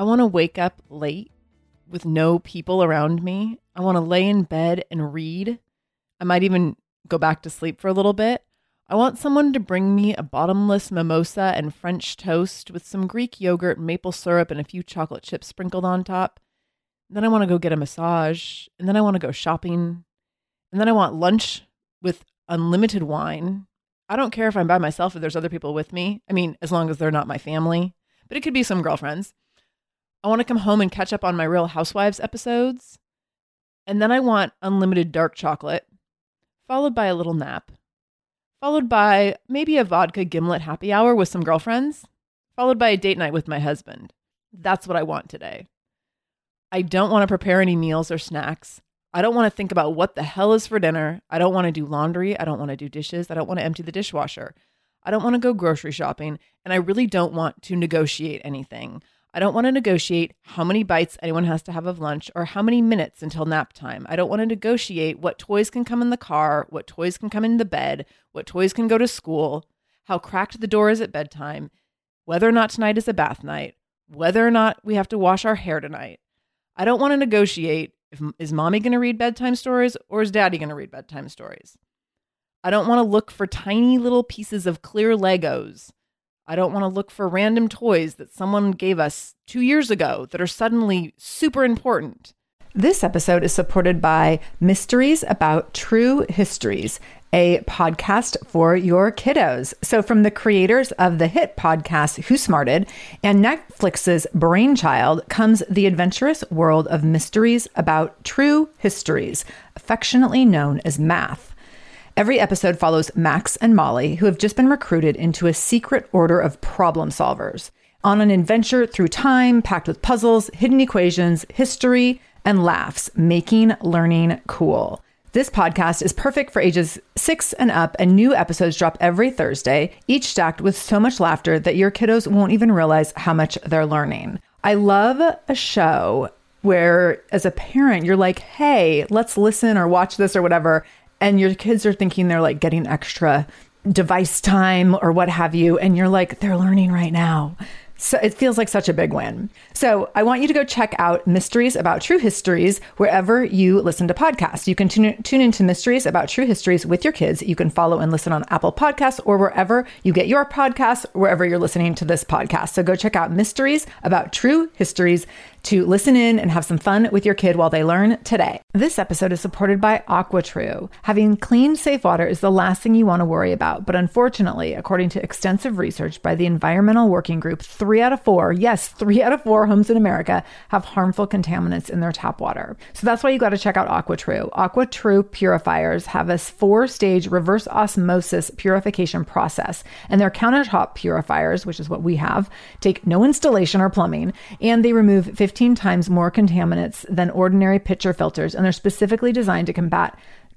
I want to wake up late with no people around me. I want to lay in bed and read. I might even go back to sleep for a little bit. I want someone to bring me a bottomless mimosa and French toast with some Greek yogurt, maple syrup, and a few chocolate chips sprinkled on top. then I want to go get a massage. And then I want to go shopping. And then I want lunch with unlimited wine. I don't care if I'm by myself or there's other people with me. I mean, as long as they're not my family, but it could be some girlfriends. I want to come home and catch up on my Real Housewives episodes. And then I want unlimited dark chocolate, followed by a little nap, followed by maybe a vodka gimlet happy hour with some girlfriends, followed by a date night with my husband. That's what I want today. I don't want to prepare any meals or snacks. I don't want to think about what the hell is for dinner. I don't want to do laundry. I don't want to do dishes. I don't want to empty the dishwasher. I don't want to go grocery shopping. And I really don't want to negotiate anything. I don't want to negotiate how many bites anyone has to have of lunch or how many minutes until nap time. I don't want to negotiate what toys can come in the car, what toys can come in the bed, what toys can go to school, how cracked the door is at bedtime, whether or not tonight is a bath night, whether or not we have to wash our hair tonight. I don't want to negotiate if is mommy going to read bedtime stories or is daddy going to read bedtime stories. I don't want to look for tiny little pieces of clear Legos I don't want to look for random toys that someone gave us two years ago that are suddenly super important. This episode is supported by Mysteries About True Histories, a podcast for your kiddos. So, from the creators of the hit podcast Who Smarted and Netflix's Brainchild comes the adventurous world of mysteries about true histories, affectionately known as math. Every episode follows Max and Molly, who have just been recruited into a secret order of problem solvers, on an adventure through time packed with puzzles, hidden equations, history, and laughs, making learning cool. This podcast is perfect for ages six and up, and new episodes drop every Thursday, each stacked with so much laughter that your kiddos won't even realize how much they're learning. I love a show where, as a parent, you're like, hey, let's listen or watch this or whatever and your kids are thinking they're like getting extra device time or what have you and you're like they're learning right now So it feels like such a big win. So I want you to go check out Mysteries About True Histories wherever you listen to podcasts. You can tune, tune into Mysteries About True Histories with your kids. You can follow and listen on Apple Podcasts or wherever you get your podcasts, wherever you're listening to this podcast. So go check out Mysteries About True Histories to listen in and have some fun with your kid while they learn today. This episode is supported by AquaTru. Having clean, safe water is the last thing you want to worry about. But unfortunately, according to extensive research by the Environmental Working Group, three out of four, yes, three out of four homes in America have harmful contaminants in their tap water. So that's why you got to check out AquaTru. AquaTru purifiers have a four stage reverse osmosis purification process, and their countertop purifiers, which is what we have, take no installation or plumbing, and they remove 50 15 times more contaminants than ordinary pitcher filters, and they're specifically designed to combat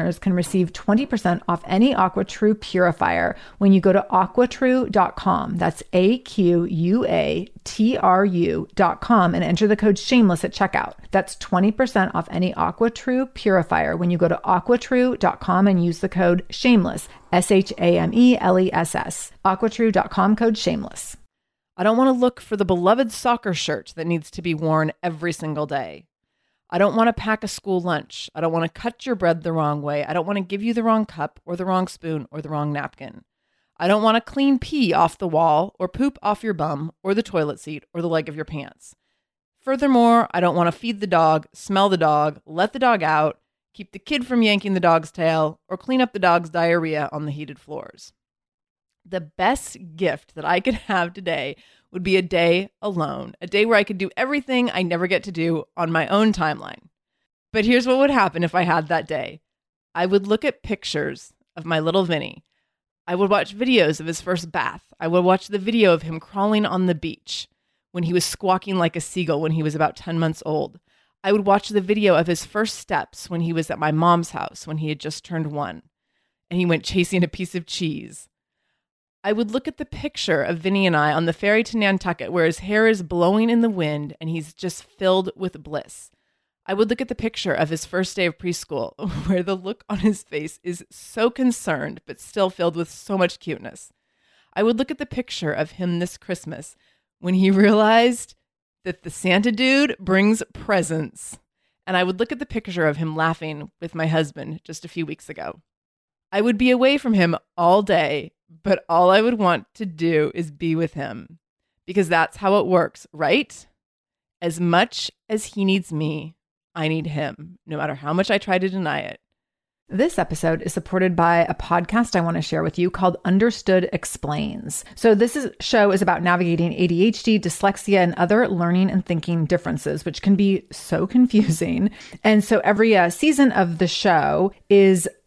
listeners can receive 20% off any AquaTru purifier when you go to aquatru.com. That's A Q U A T R U.com and enter the code shameless at checkout. That's 20% off any AquaTru purifier when you go to aquatru.com and use the code shameless, S H A M E L E S S. Aquatru.com code shameless. I don't want to look for the beloved soccer shirt that needs to be worn every single day. I don't want to pack a school lunch. I don't want to cut your bread the wrong way. I don't want to give you the wrong cup or the wrong spoon or the wrong napkin. I don't want to clean pee off the wall or poop off your bum or the toilet seat or the leg of your pants. Furthermore, I don't want to feed the dog, smell the dog, let the dog out, keep the kid from yanking the dog's tail, or clean up the dog's diarrhea on the heated floors. The best gift that I could have today would be a day alone, a day where I could do everything I never get to do on my own timeline. But here's what would happen if I had that day I would look at pictures of my little Vinny. I would watch videos of his first bath. I would watch the video of him crawling on the beach when he was squawking like a seagull when he was about 10 months old. I would watch the video of his first steps when he was at my mom's house when he had just turned one and he went chasing a piece of cheese. I would look at the picture of Vinny and I on the ferry to Nantucket where his hair is blowing in the wind and he's just filled with bliss. I would look at the picture of his first day of preschool where the look on his face is so concerned but still filled with so much cuteness. I would look at the picture of him this Christmas when he realized that the Santa dude brings presents. And I would look at the picture of him laughing with my husband just a few weeks ago. I would be away from him all day but all I would want to do is be with him because that's how it works, right? As much as he needs me, I need him, no matter how much I try to deny it. This episode is supported by a podcast I want to share with you called Understood Explains. So this is, show is about navigating ADHD, dyslexia, and other learning and thinking differences, which can be so confusing. And so every uh, season of the show is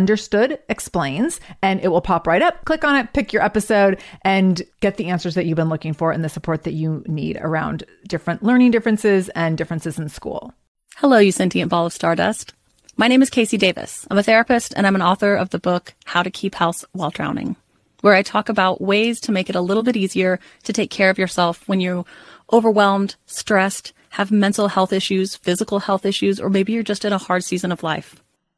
Understood Explains, and it will pop right up. Click on it, pick your episode, and get the answers that you've been looking for and the support that you need around different learning differences and differences in school. Hello, you sentient ball of stardust. My name is KC Davis. I'm a therapist and I'm an author of the book How to Keep House While Drowning, where I talk about ways to make it a little bit easier to take care of yourself when you're overwhelmed, stressed, have mental health issues, physical health issues, or maybe you're just in a hard season of life.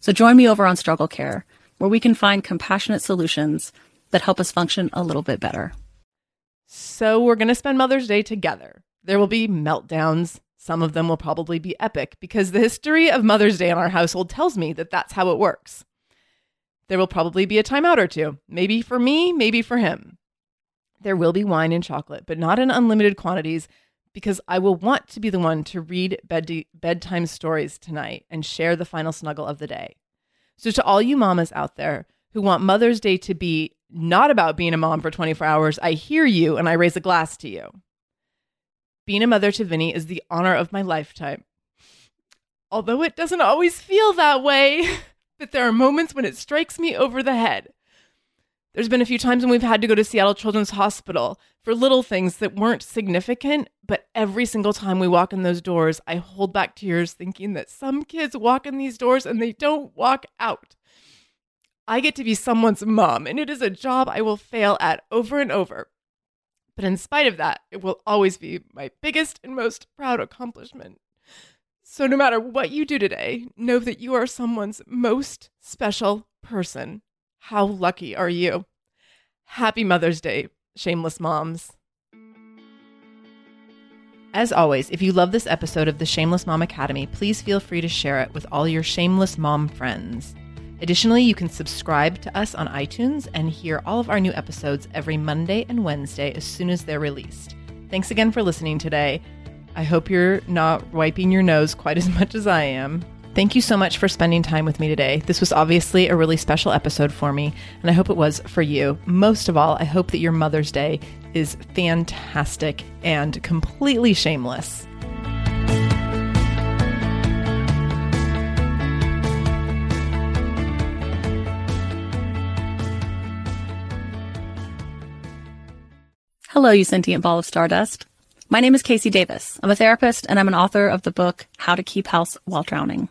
So join me over on Struggle Care, where we can find compassionate solutions that help us function a little bit better. So we're going to spend Mother's Day together. There will be meltdowns. Some of them will probably be epic because the history of Mother's Day in our household tells me that that's how it works. There will probably be a timeout or two, maybe for me, maybe for him. There will be wine and chocolate, but not in unlimited quantities because I will want to be the one to read bed- bedtime stories tonight and share the final snuggle of the day. So, to all you mamas out there who want Mother's Day to be not about being a mom for 24 hours, I hear you and I raise a glass to you. Being a mother to Vinny is the honor of my lifetime. Although it doesn't always feel that way, but there are moments when it strikes me over the head. There's been a few times when we've had to go to Seattle Children's Hospital for little things that weren't significant, but every single time we walk in those doors, I hold back tears thinking that some kids walk in these doors and they don't walk out. I get to be someone's mom, and it is a job I will fail at over and over. But in spite of that, it will always be my biggest and most proud accomplishment. So no matter what you do today, know that you are someone's most special person. How lucky are you? Happy Mother's Day, shameless moms. As always, if you love this episode of the Shameless Mom Academy, please feel free to share it with all your shameless mom friends. Additionally, you can subscribe to us on iTunes and hear all of our new episodes every Monday and Wednesday as soon as they're released. Thanks again for listening today. I hope you're not wiping your nose quite as much as I am. Thank you so much for spending time with me today. This was obviously a really special episode for me, and I hope it was for you. Most of all, I hope that your Mother's Day is fantastic and completely shameless. Hello, you sentient ball of stardust. My name is KC Davis. I'm a therapist and I'm an author of the book How to Keep House While Drowning,